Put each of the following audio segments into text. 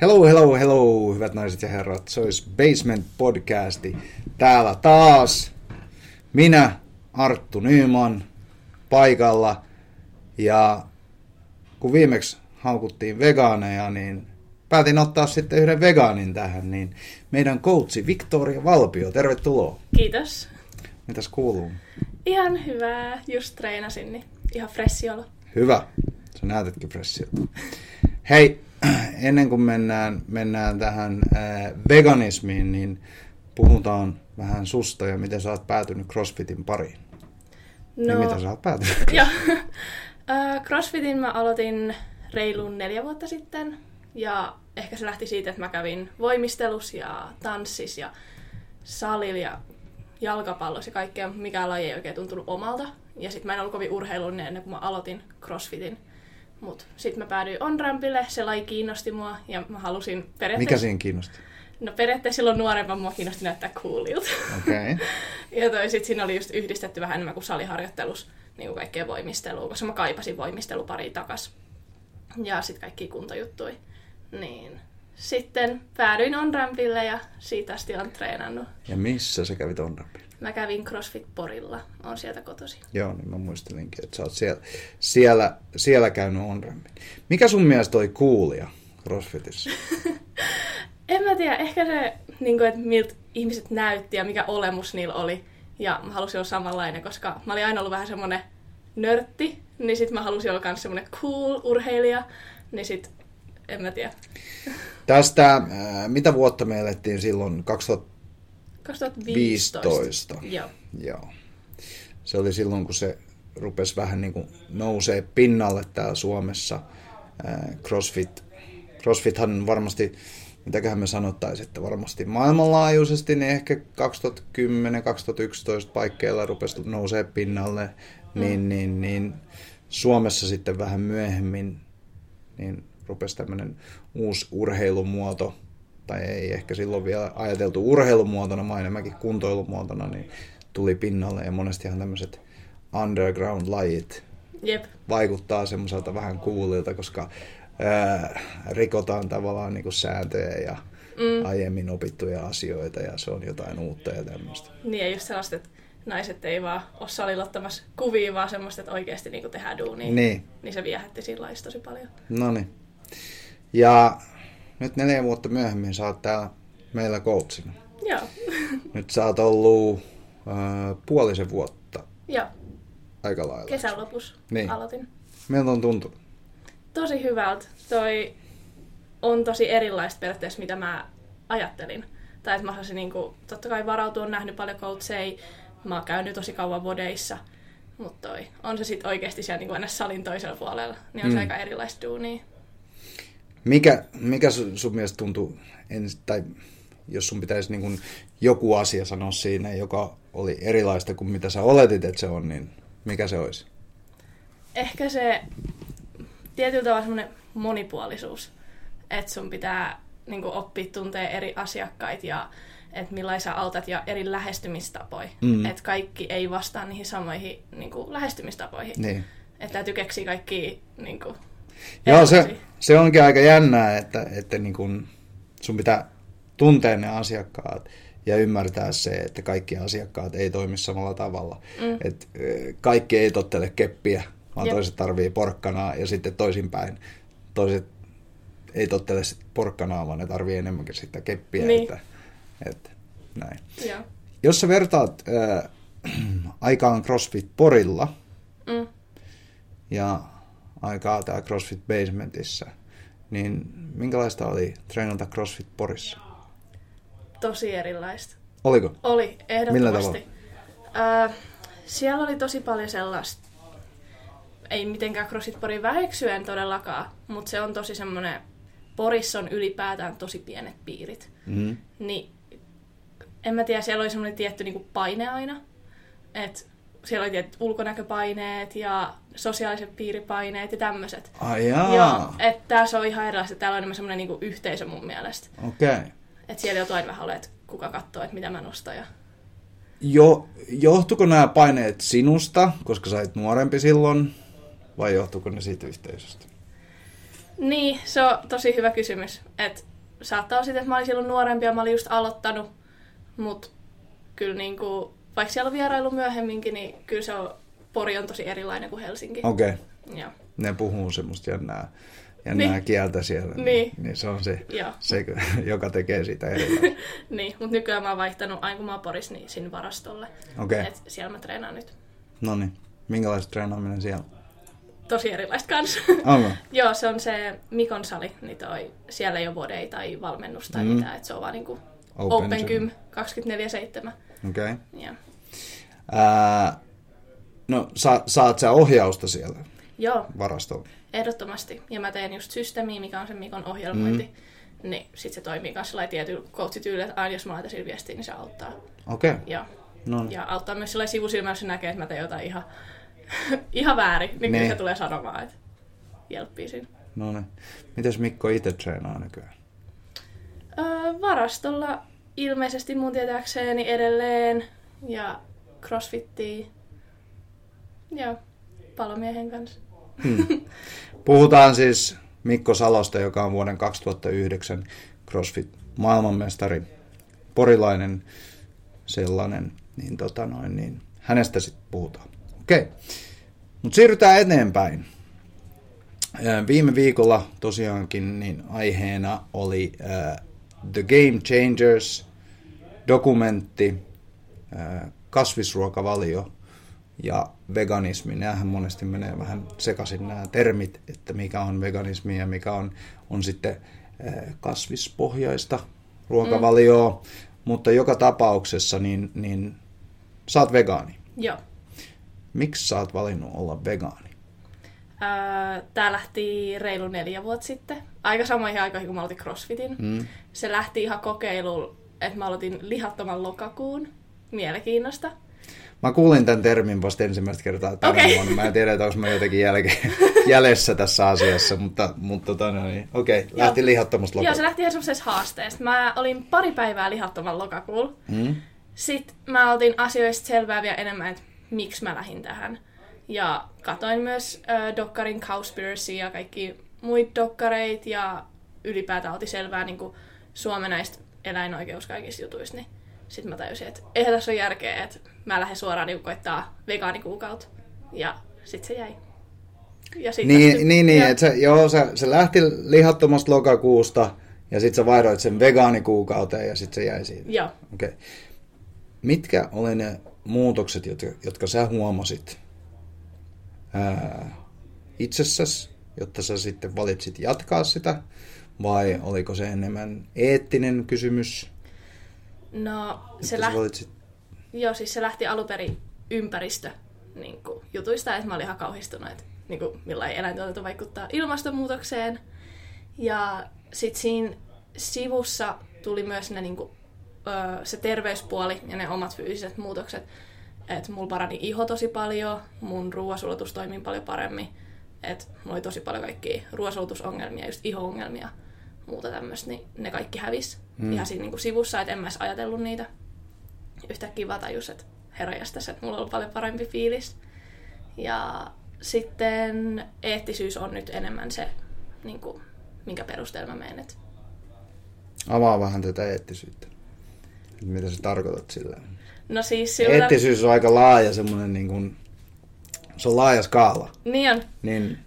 Hello, hello, hello, hyvät naiset ja herrat. Se olisi Basement Podcasti. Täällä taas minä, Arttu Nyman, paikalla. Ja kun viimeksi haukuttiin vegaaneja, niin päätin ottaa sitten yhden vegaanin tähän. Niin meidän coachi Victoria Valpio, tervetuloa. Kiitos. Mitäs kuuluu? Ihan hyvää. Just treenasin, niin ihan fressi olo. Hyvä. Sä näytätkin fressiltä. Hei, ennen kuin mennään, mennään tähän äh, veganismiin, niin puhutaan vähän susta ja miten sä oot päätynyt CrossFitin pariin. No, ja mitä sä oot päätynyt? Joo. Äh, CrossFitin mä aloitin reilun neljä vuotta sitten. Ja ehkä se lähti siitä, että mä kävin voimistelus ja tanssis ja salilla ja jalkapallossa ja kaikkea, mikä laji ei oikein tuntunut omalta. Ja sitten mä en ollut kovin urheilullinen ennen kuin mä aloitin CrossFitin. Mutta sitten mä päädyin on-rampille, se laji kiinnosti mua ja mä halusin periaatteessa... Mikä siinä kiinnosti? No periaatteessa silloin nuorempan mua kiinnosti näyttää coolilta. Okei. Okay. ja toi sit siinä oli just yhdistetty vähän enemmän kuin saliharjoittelus, niin kuin kaikkea voimistelua, koska mä kaipasin voimistelupari takas. Ja sitten kaikki kuntojuttui. Niin sitten päädyin on-rampille ja siitä asti on treenannut. Ja missä sä kävit on-rampille? Mä kävin CrossFit Porilla, on sieltä kotosi. Joo, niin mä muistelinkin, että sä oot siellä, siellä, siellä käynyt on -rampin. Mikä sun mielestä toi kuulia CrossFitissa? en mä tiedä, ehkä se, niin kuin, että miltä ihmiset näytti ja mikä olemus niillä oli. Ja mä halusin olla samanlainen, koska mä olin aina ollut vähän semmonen nörtti, niin sit mä halusin olla myös semmonen cool urheilija, niin sit en mä tiedä. Tästä, äh, mitä vuotta me elettiin silloin? 2015. 2015. Joo. Joo. Se oli silloin, kun se rupesi vähän niin kuin nousee pinnalle täällä Suomessa. CrossFit, CrossFithan varmasti, mitäköhän me sanottaisiin, että varmasti maailmanlaajuisesti, niin ehkä 2010-2011 paikkeilla rupesi nousee pinnalle, niin, mm. niin, niin Suomessa sitten vähän myöhemmin niin rupesi tämmöinen uusi urheilumuoto, tai ei ehkä silloin vielä ajateltu urheilumuotona, vaan enemmänkin kuntoilumuotona, niin tuli pinnalle. Ja monestihan tämmöiset underground-lajit Jep. vaikuttaa semmoiselta vähän kuulilta, koska ää, rikotaan tavallaan niin kuin sääntöjä ja mm. aiemmin opittuja asioita ja se on jotain uutta ja tämmöistä. Niin ja just sellaista, että naiset ei vaan ole salilla ottamassa kuvia, vaan semmoista, että oikeasti niin tehdään duunia. Niin. niin se viehätti siinä lajissa tosi paljon. No niin. Ja nyt neljä vuotta myöhemmin sä oot täällä meillä coachina. Joo. Nyt sä oot ollut äh, puolisen vuotta. Joo. Aika lailla. Kesän lopussa niin. aloitin. Miltä on tuntunut? Tosi hyvältä. Toi on tosi erilaista periaatteessa, mitä mä ajattelin. Tai että mä olisin niinku, totta kai varautua, on nähnyt paljon coacheja, mä oon käynyt tosi kauan vodeissa, mutta toi, on se sitten oikeasti siellä niinku salin toisella puolella, niin on mm. se aika erilaista duunia. Mikä, mikä sun mielestä tuntuu, tai jos sun pitäisi niin kuin joku asia sanoa siinä, joka oli erilaista kuin mitä sä oletit, että se on, niin mikä se olisi? Ehkä se tietyllä tavalla semmoinen monipuolisuus, että sun pitää niin kuin, oppia tuntee eri asiakkaita ja että millaisia autat ja eri lähestymistapoja. Mm. Että kaikki ei vastaa niihin samoihin niin kuin, lähestymistapoihin. Niin. Että täytyy keksiä kaikki niin kuin, Joo, se, se onkin aika jännää, että, että niin kun sun pitää tuntea ne asiakkaat ja ymmärtää se, että kaikki asiakkaat ei toimi samalla tavalla. Mm. Et, kaikki ei tottele keppiä, vaan Jep. toiset tarvii porkkanaa ja sitten toisinpäin. Toiset ei tottele sit porkkanaa, vaan ne tarvii enemmänkin sitä keppiä. Niin. Että, että, näin. Ja. Jos sä vertaat äh, aikaan CrossFit Porilla mm. ja aikaa täällä CrossFit Basementissa, niin minkälaista oli treenata CrossFit Porissa? Tosi erilaista. Oliko? Oli, ehdottomasti. Millä tavalla? Äh, siellä oli tosi paljon sellaista, ei mitenkään CrossFit Porin väheksyen todellakaan, mutta se on tosi semmoinen, Porissa on ylipäätään tosi pienet piirit. Mm-hmm. Niin en mä tiedä, siellä oli semmoinen tietty niin paine aina, että siellä oli tietyt ulkonäköpaineet ja sosiaaliset piiripaineet ja tämmöiset. Ai jaa. Joo, että tässä on ihan erilaista. Täällä on enemmän semmoinen niinku yhteisö mun mielestä. Okei. Okay. Että siellä jotain vähän ole, että kuka katsoo, että mitä mä nostan. Ja... Jo, johtuiko nämä paineet sinusta, koska sä olit nuorempi silloin, vai johtuiko ne siitä yhteisöstä? Niin, se on tosi hyvä kysymys. Et saattaa olla sitten, että mä olin silloin nuorempi ja mä olin just aloittanut, mutta kyllä niin kuin, vaikka siellä on vierailu myöhemminkin, niin kyllä se on, Pori on tosi erilainen kuin Helsinki. Okei. Joo. Ne puhuu semmoista jännää, jännää Niin. kieltä siellä. Niin. niin se on se, Joo. se joka tekee siitä erilaista. Niin, mutta nykyään mä oon vaihtanut, aina kun mä oon Porissa, niin sinne varastolle. Okei, Et siellä mä treenaan nyt. no niin. Minkälaista treenaaminen siellä? Tosi erilaista kanssa. Onko? Joo, se on se Mikon sali, niin toi, siellä ei ole vode tai valmennusta tai Mm. mm. mitään, että se on vaan niinku Open Open. Gym 24-7. Okei. Okay. Ää, no, sa, saat sä ohjausta siellä Joo, varastolla? ehdottomasti. Ja mä teen just systeemiä, mikä on se Mikon ohjelmointi. Mm. Niin sit se toimii kanssa sellainen tietyllä coachityylillä, että aina jos mä laitan viestiä, niin se auttaa. Okei. Okay. Ja, No niin. ja auttaa myös sellainen sivusilmällä, jos se näkee, että mä teen jotain ihan, ihan väärin. Niin kyllä Niin. se tulee sanomaan, että jelppii siinä. No niin. Mites Mikko itse treenaa nykyään? Öö, varastolla ilmeisesti mun tietääkseni edelleen. Ja crossfittiä. Ja palomiehen kanssa. Puhutaan siis Mikko Salosta, joka on vuoden 2009 CrossFit maailmanmestari, porilainen sellainen, niin, tota noin, niin hänestä sitten puhutaan. Okei, mutta siirrytään eteenpäin. Viime viikolla tosiaankin niin aiheena oli äh, The Game Changers dokumentti, kasvisruokavalio ja veganismi. Nämähän monesti menee vähän sekaisin nämä termit, että mikä on veganismi ja mikä on, on sitten kasvispohjaista ruokavalioa. Mm. Mutta joka tapauksessa niin, niin sä oot vegaani. Joo. Miksi sä oot valinnut olla vegaani? Öö, Tää lähti reilu neljä vuotta sitten. Aika samoihin aikoihin, kun mä aloitin CrossFitin. Mm. Se lähti ihan kokeiluun, että mä aloitin lihattoman lokakuun mielenkiinnosta. Mä kuulin tämän termin vasta ensimmäistä kertaa tänä Okei. vuonna. Mä en tiedä, että onko mä jotenkin jälkeen, jäljessä tässä asiassa, mutta, mutta tota, no niin. okei, okay, lähti lihattomasta Joo, se lähti ihan semmoisesta haasteesta. Mä olin pari päivää lihattoman lokakuulla. Mm. Sitten mä otin asioista selvää vielä enemmän, että miksi mä lähdin tähän. Ja katoin myös äh, Dokkarin Cowspiracy ja kaikki muita dokkareita ja ylipäätään otin selvää niin kuin Suomen näistä eläinoikeus kaikista jutuista. Niin sitten mä tajusin, että eihän tässä ole järkeä, että mä lähden suoraan niin koittaa vegaanikuukautta. Ja sitten se jäi. Ja sit Niin, lähti- niin, niin että se, joo, se, se lähti lihattomasta lokakuusta ja sitten sä vaihdoit sen vegaanikuukauteen ja sitten se jäi siitä. Joo. Okay. Mitkä oli ne muutokset, jotka, jotka sä huomasit ää, itsessäsi, jotta sä sitten valitsit jatkaa sitä? Vai oliko se enemmän eettinen kysymys? No, se sä lähti... valitsit? Joo, siis se lähti alunperin ympäristö niin kuin, jutuista, että mä olin ihan kauhistunut, että niin kuin, millainen eläintuotanto vaikuttaa ilmastonmuutokseen. Ja sitten siinä sivussa tuli myös ne, niin kuin, se terveyspuoli ja ne omat fyysiset muutokset. Että mulla parani iho tosi paljon, mun ruoasulatus toimii paljon paremmin. Että mulla oli tosi paljon kaikkia ruoasulatusongelmia, just iho-ongelmia, muuta tämmöistä, niin ne kaikki hävis mm. ihan siinä niin kuin sivussa, että en mä edes ajatellut niitä yhtäkkiä vaan tajus, että herranjestas, että mulla on ollut paljon parempi fiilis. Ja sitten eettisyys on nyt enemmän se, niin kuin, minkä perusteella mä menen. Avaa vähän tätä eettisyyttä. Et Mitä sä tarkoitat sillä? No siis sillä... Eettisyys on aika laaja semmoinen, niin kuin, se on laaja skaala. Niin on. Niin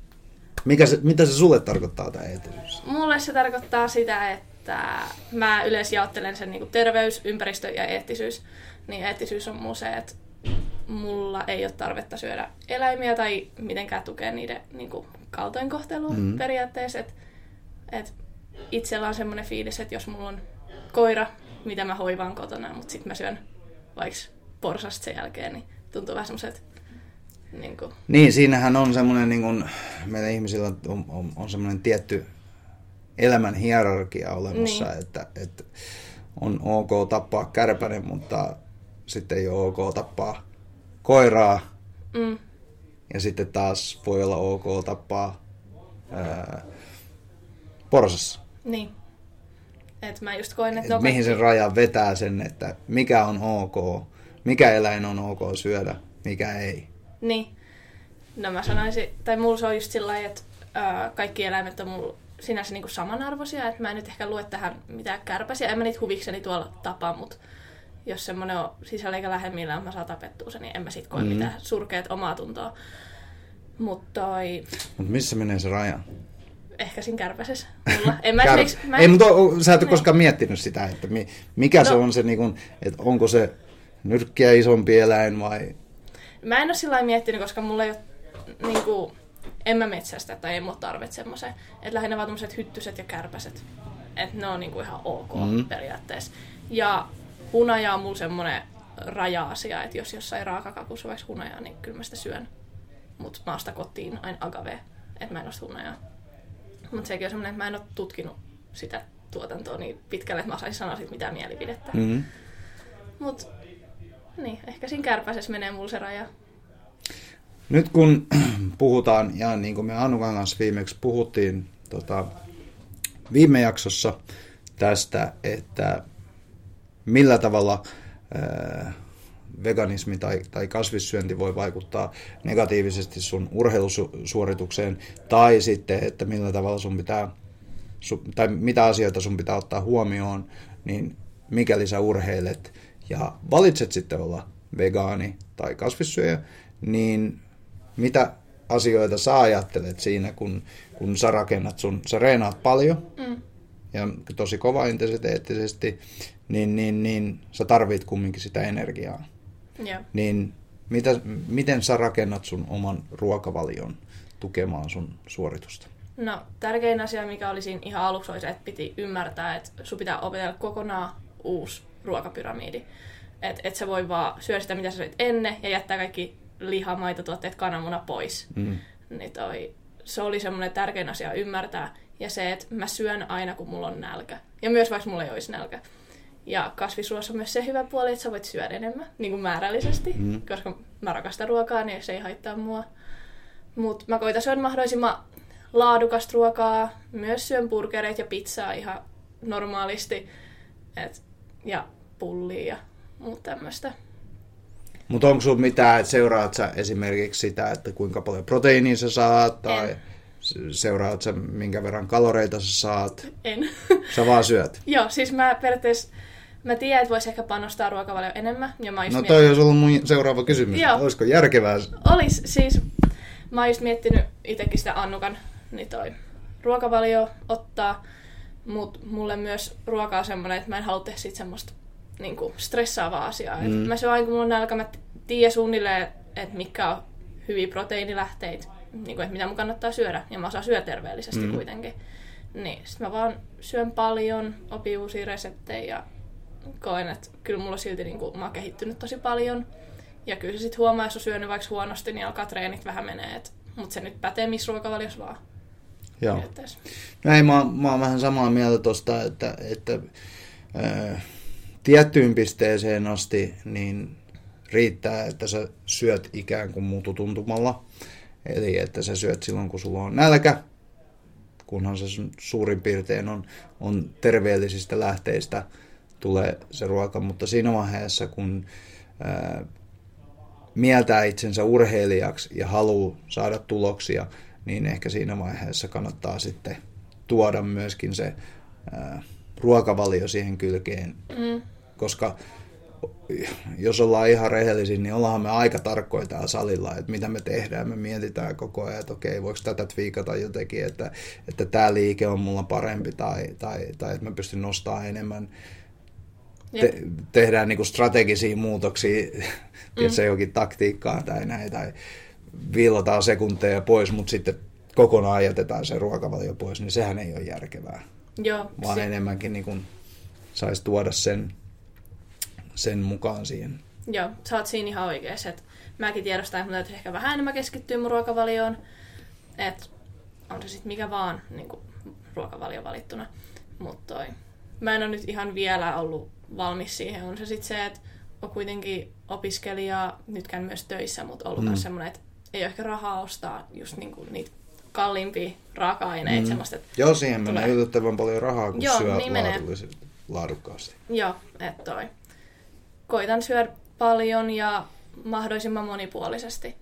mikä se, mitä se sulle tarkoittaa tämä eettisyys? Mulle se tarkoittaa sitä, että mä yleensä jaottelen sen niin terveys, ympäristö ja eettisyys. Niin eettisyys on mulla se, että mulla ei ole tarvetta syödä eläimiä tai mitenkään tukea niiden niin kuin, kaltoinkohtelua Mhm. mm. periaatteessa. Et, et itsellä on semmoinen fiilis, että jos mulla on koira, mitä mä hoivaan kotona, mutta sitten mä syön vaikka porsasta sen jälkeen, niin tuntuu vähän semmoiset niin kuin, Niin, siinähän on semmoinen, niin kuin, meillä ihmisillä on, on, on semmoinen tietty elämän hierarkia olemassa, Niin. että, että on ok tappaa kärpänen, mutta sitten ei ole ok tappaa koiraa. mm, Ja sitten taas voi olla ok tappaa ää, porsassa. niin. Et mä just koen, että Et mihin kaikki- sen raja vetää sen, että mikä on ok, mikä eläin on ok syödä, mikä ei. Niin. No mä sanoisin, tai mulla se on just sillä lailla, että ää, kaikki eläimet on mulla sinänsä niinku samanarvoisia, että mä en nyt ehkä lue tähän mitään kärpäsiä, en mä niitä huvikseni tuolla tapaa, mutta jos semmoinen on sisällä eikä lähemmillä, mä saan tapettua sen, niin en mä sit koe mm. mitään surkeat omaa tuntoa. Mutta toi... Mut missä menee se raja? Ehkä siinä kärpäsessä mulla. En mä Kär... mä Ei, mutta sä et ole niin. koskaan miettinyt sitä, että mikä no. se on se, niin kun, että onko se nyrkkiä isompi eläin vai... Mä en ole sillä miettinyt, koska mulla ei ole niin kuin, en mä metsästä tai en mua tarvitse semmoisen. Että lähinnä vaan tämmöiset hyttyset ja kärpäset. Että ne on niinku ihan ok mm. periaatteessa. Ja hunaja on mulla semmoinen raja-asia, että jos jossain raakakakussa vaikka hunajaa, niin kyllä mä sitä syön. Mutta mä kotiin aina agave, että mä en osta hunajaa. Mutta sekin on semmoinen, että mä en ole tutkinut sitä tuotantoa niin pitkälle, että mä osaisin sanoa siitä mitään mielipidettä. Mm-hmm. Mutta niin, ehkä siinä kärpäsessä menee mulla se raja. Nyt kun puhutaan, ja niin kuin me Annukan kanssa viimeksi puhuttiin tota, viime jaksossa tästä, että millä tavalla ää, veganismi tai, tai kasvissyönti voi vaikuttaa negatiivisesti sun urheilusuoritukseen, tai sitten, että millä tavalla sun pitää, tai mitä asioita sun pitää ottaa huomioon, niin mikäli sä urheilet ja valitset sitten olla vegaani tai kasvissyöjä, niin mitä asioita sä ajattelet siinä, kun, kun sä rakennat sun, sä reenaat paljon mm. ja tosi kova intensiteettisesti, niin, niin, niin sä tarvit kumminkin sitä energiaa. Yeah. Niin mitä, miten sä rakennat sun oman ruokavalion tukemaan sun suoritusta? No, tärkein asia, mikä oli siinä ihan aluksi, oli se, että piti ymmärtää, että sun pitää opetella kokonaan uusi ruokapyramidi. Että et sä voi vaan syödä sitä, mitä sä söit ennen, ja jättää kaikki liha, maitotuotteet, kananmuna pois. Mm. Niin toi, se oli semmoinen tärkein asia ymmärtää. Ja se, että mä syön aina, kun mulla on nälkä. Ja myös vaikka mulla ei olisi nälkä. Ja kasvisruoassa on myös se hyvä puoli, että sä voit syödä enemmän, niin kuin määrällisesti, mm. koska mä rakastan ruokaa, niin se ei haittaa mua. Mutta mä koitan syödä mahdollisimman laadukasta ruokaa, myös syön burgereita ja pizzaa ihan normaalisti, et, ja pullia ja muuta tämmöistä. Mutta onko sinulla mitään, että seuraat sä esimerkiksi sitä, että kuinka paljon proteiinia sä saat, tai en. seuraat sä minkä verran kaloreita sä saat? En. Sä vaan syöt? Joo, siis mä periaatteessa Mä tiedän, että voisi ehkä panostaa ruokavalio enemmän. Ja mä no toi miettinyt... olisi ollut mun seuraava kysymys. Joo. Olisiko järkevää? Olis, siis mä oon just miettinyt itsekin sitä Annukan, niin toi ruokavalio ottaa, mutta mulle myös ruoka on semmoinen, että mä en halua tehdä siitä semmoista niin kuin stressaavaa asiaa. Mm. Et mä syön aina kun mulla on nälkä, mä tiedän suunnilleen, että mikä on hyviä proteiinilähteitä, niin kuin, että mitä mun kannattaa syödä. Ja mä osaan syödä terveellisesti mm. kuitenkin. Niin, sit mä vaan syön paljon, opin uusia reseptejä ja koen, että kyllä mulla silti niin kuin, mä oon kehittynyt tosi paljon. Ja kyllä se sitten huomaa, jos on syönyt vaikka huonosti, niin alkaa treenit vähän menee. Mutta se nyt pätee missä ruokavaliossa vaan. Joo. No ei, mä, mä oon vähän samaa mieltä tuosta, että, että äh, tiettyyn pisteeseen asti niin riittää, että sä syöt ikään kuin mututuntumalla. Eli että sä syöt silloin, kun sulla on nälkä, kunhan se suurin piirtein on, on terveellisistä lähteistä tulee se ruoka. Mutta siinä vaiheessa, kun ää, mieltää itsensä urheilijaksi ja haluaa saada tuloksia, niin ehkä siinä vaiheessa kannattaa sitten tuoda myöskin se ää, ruokavalio siihen kylkeen. Mm koska jos ollaan ihan rehellisiä, niin ollaan me aika tarkkoja täällä salilla, että mitä me tehdään. Me mietitään koko ajan, että okei, voiko tätä twiikata jotenkin, että, että tämä liike on mulla parempi tai, tai, tai että mä pystyn nostamaan enemmän. Te, tehdään niinku strategisia muutoksia, mm. tiedätkö, jokin taktiikkaan tai näin, tai viilotaan sekunteja pois, mutta sitten kokonaan jätetään se ruokavalio pois, niin sehän ei ole järkevää. Joo, vaan se... enemmänkin niin saisi tuoda sen sen mukaan siihen. Joo, sä oot siinä ihan oikeassa. Että mäkin tiedostan, että mun täytyisi ehkä vähän enemmän keskittyä mun ruokavalioon. Että on se sitten mikä vaan niin ruokavalio valittuna. Mutta toi. Mä en ole nyt ihan vielä ollut valmis siihen. On se sitten se, että on kuitenkin opiskelija, nytkään myös töissä, mutta ollut mm. myös semmoinen, että ei ole ehkä rahaa ostaa just niin kuin niitä kalliimpia raaka-aineita. Mm. Semmoista, että Joo, siihen menee yllättävän paljon rahaa, kun Joo, syö niin laadukkaasti. Joo, että toi koitan syödä paljon ja mahdollisimman monipuolisesti.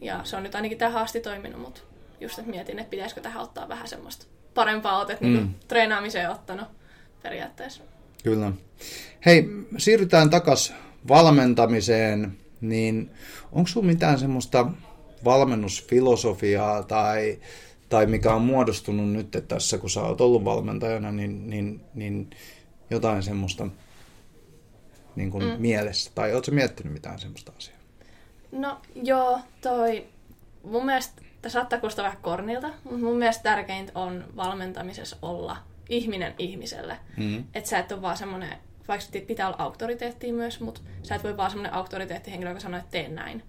Ja se on nyt ainakin tähän asti toiminut, mutta just että mietin, että pitäisikö tähän ottaa vähän semmoista parempaa otet mm. niin treenaamiseen ottanut periaatteessa. Kyllä. Hei, siirrytään takaisin valmentamiseen, niin onko sinulla mitään semmoista valmennusfilosofiaa tai, tai mikä on muodostunut nyt tässä, kun sä oot ollut valmentajana, niin, niin, niin jotain semmoista niin kuin mm. mielessä? Tai ootko miettinyt mitään semmoista asiaa? No joo, toi mun mielestä, tämä saattaa kuulostaa vähän kornilta, mutta mun mielestä tärkeintä on valmentamisessa olla ihminen ihmiselle. Mm. Että sä et ole vaan semmoinen, vaikka pitää olla auktoriteettia myös, mutta sä et voi vaan semmoinen auktoriteettihenkilö, joka sanoo, että tee näin.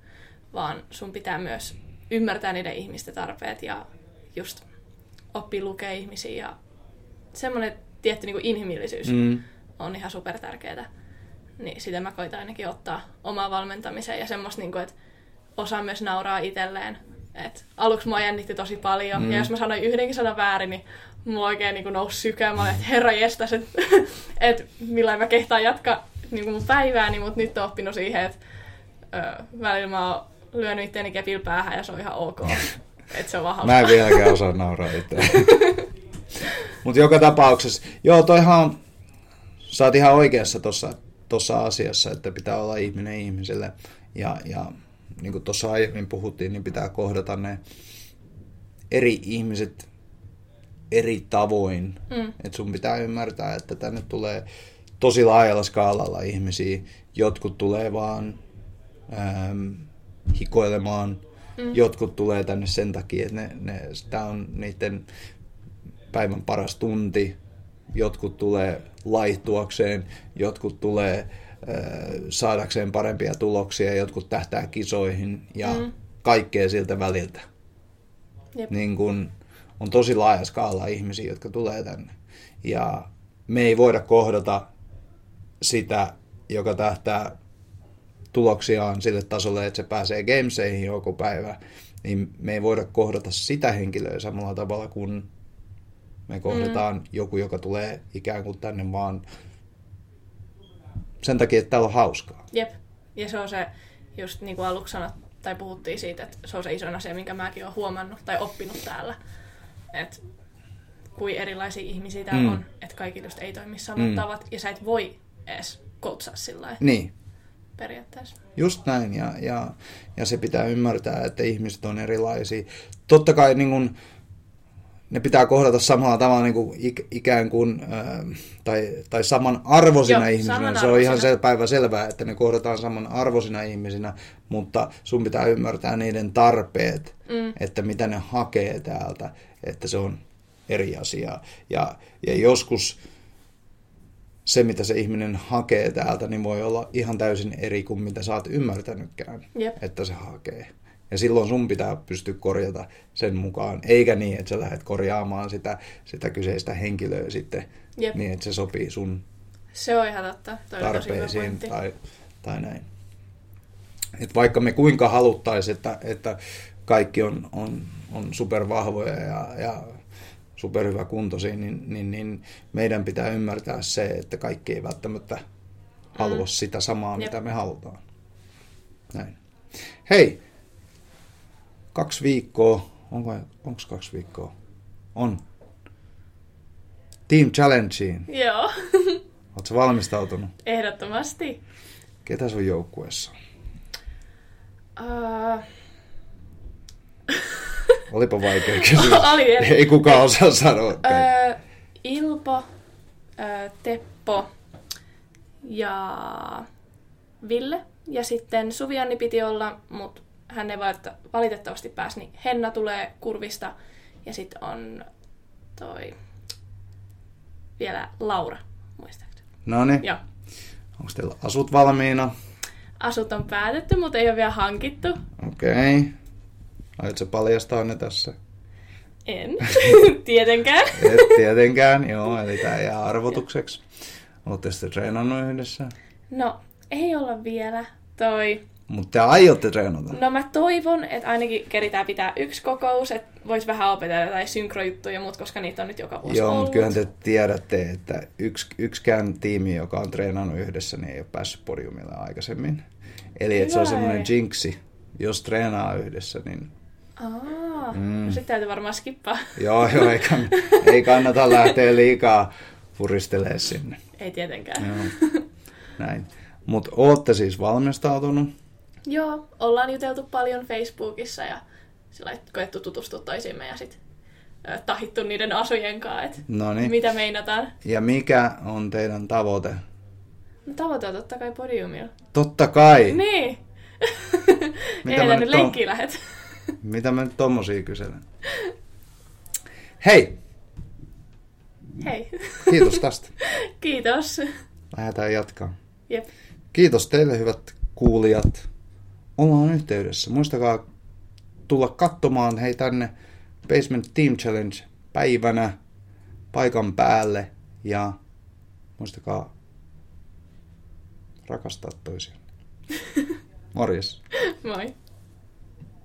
Vaan sun pitää myös ymmärtää niiden ihmisten tarpeet ja just oppia lukea ihmisiä ja semmoinen tietty niin kuin inhimillisyys mm. on ihan super tärkeää. Niin sitä mä koitan ainakin ottaa omaa valmentamiseen ja semmoista, niin kuin, että osaa myös nauraa itselleen. Et aluksi mua jännitti tosi paljon, mm. ja jos mä sanoin yhdenkin sanan väärin, niin mulla oikein niin nousi sykä. Mä olin, että herra jestas, että et millä mä kehtaan jatkaa niin mun päivääni, mutta nyt on oppinut siihen, että ö, välillä mä oon lyönyt itseäni kepillä päähän ja se on ihan ok. että se on vaan Mä en vieläkään osaa nauraa itse. mutta joka tapauksessa, joo toihan sä oot ihan oikeassa tuossa tossa asiassa, että pitää olla ihminen ihmiselle. Ja, ja niin kuin tuossa aiemmin puhuttiin, niin pitää kohdata ne eri ihmiset eri tavoin. Mm. Että sun pitää ymmärtää, että tänne tulee tosi laajalla skaalalla ihmisiä. Jotkut tulee vaan ähm, hikoilemaan, mm. jotkut tulee tänne sen takia, että ne, ne, tämä on niiden päivän paras tunti. Jotkut tulee laihtuakseen, jotkut tulee saadakseen parempia tuloksia, jotkut tähtää kisoihin ja mm. kaikkea siltä väliltä. Jep. Niin kun on tosi laaja skaala ihmisiä, jotka tulee tänne. Ja me ei voida kohdata sitä, joka tähtää tuloksiaan sille tasolle, että se pääsee gameseihin joku päivä, niin me ei voida kohdata sitä henkilöä samalla tavalla kuin me kohdataan mm. joku, joka tulee ikään kuin tänne vaan sen takia, että täällä on hauskaa. Jep. Ja se on se, just niin kuin aluksi sanot, tai puhuttiin siitä, että se on se iso asia, minkä mäkin olen huomannut tai oppinut täällä. Että kuin erilaisia ihmisiä täällä mm. on, että kaikilla just ei toimi samat mm. tavat, ja sä et voi edes koutsaa sillä Niin. Periaatteessa. Just näin, ja, ja, ja se pitää ymmärtää, että ihmiset on erilaisia. Totta kai niin kun, ne pitää kohdata samalla tavalla niin kuin ikään kuin, äh, tai, tai saman arvoisina ihmisinä. Se on ihan se päivä selvää, että ne kohdataan saman arvoisina ihmisinä, mutta sun pitää ymmärtää niiden tarpeet, mm. että mitä ne hakee täältä, että se on eri asia. Ja, ja joskus se, mitä se ihminen hakee täältä, niin voi olla ihan täysin eri kuin mitä sä oot ymmärtänytkään, Jep. että se hakee. Ja silloin sun pitää pystyä korjata sen mukaan, eikä niin, että sä lähdet korjaamaan sitä, sitä kyseistä henkilöä sitten Jep. niin, että se sopii sun se on ihan totta. Toi tarpeisiin tai, tai näin. Et vaikka me kuinka haluttaisiin, että, että kaikki on, on, on supervahvoja ja, ja superhyvä kuntoisia, niin, niin, niin meidän pitää ymmärtää se, että kaikki ei välttämättä halua mm. sitä samaa, Jep. mitä me halutaan. Näin. Hei, kaksi viikkoa, onko, onko kaksi viikkoa? On. Team Challengeen. Joo. Oletko valmistautunut? Ehdottomasti. Ketä sun joukkueessa Uh... Olipa vaikea kysymys. Oli, Ei kukaan osaa sanoa. Uh, Ilpo, uh, Teppo ja Ville. Ja sitten Suvianni piti olla, mutta hän ei valitettavasti pääsi, niin Henna tulee kurvista ja sitten on toi vielä Laura, muistaakseni. No niin. Joo. Onko teillä asut valmiina? Asut on päätetty, mutta ei ole vielä hankittu. Okei. Okay. Aiotko paljastaa ne tässä? En. tietenkään. Et tietenkään, joo. Eli tämä jää arvotukseksi. Oletteko sitten treenannut yhdessä? No, ei olla vielä. Toi mutta te aiotte treenata? No mä toivon, että ainakin keritään pitää yksi kokous, että vois vähän opetella tai synkrojuttuja, mutta koska niitä on nyt joka vuosi Joo, mutta kyllähän te tiedätte, että yks, yksikään tiimi, joka on treenannut yhdessä, niin ei ole päässyt podiumille aikaisemmin. Eli että se on semmoinen jinxi. Jos treenaa yhdessä, niin Aa, Aa, mm. no sitten täytyy varmaan skippaa. joo, joo, ei, kann- ei kannata lähteä liikaa puristelemaan sinne. Ei tietenkään. Joo. Näin. Mutta ootte siis valmistautunut? Joo, ollaan juteltu paljon Facebookissa ja sillä koettu tutustua toisiimme ja sitten tahittu niiden asujen kanssa, että Noniin. mitä meinataan. Ja mikä on teidän tavoite? No tavoite on totta kai podiumilla. Totta kai! Niin! Mitä Ei mä nyt nyt on- lenkkiin lähet. Mitä mä nyt tommosia kyselen? Hei! Hei. Kiitos tästä. Kiitos. Lähdetään jatkaa. Jep. Kiitos teille hyvät kuulijat. Ollaan yhteydessä. Muistakaa tulla katsomaan hei tänne Basement Team Challenge päivänä paikan päälle ja muistakaa rakastaa toisiaan. Morjes. Moi.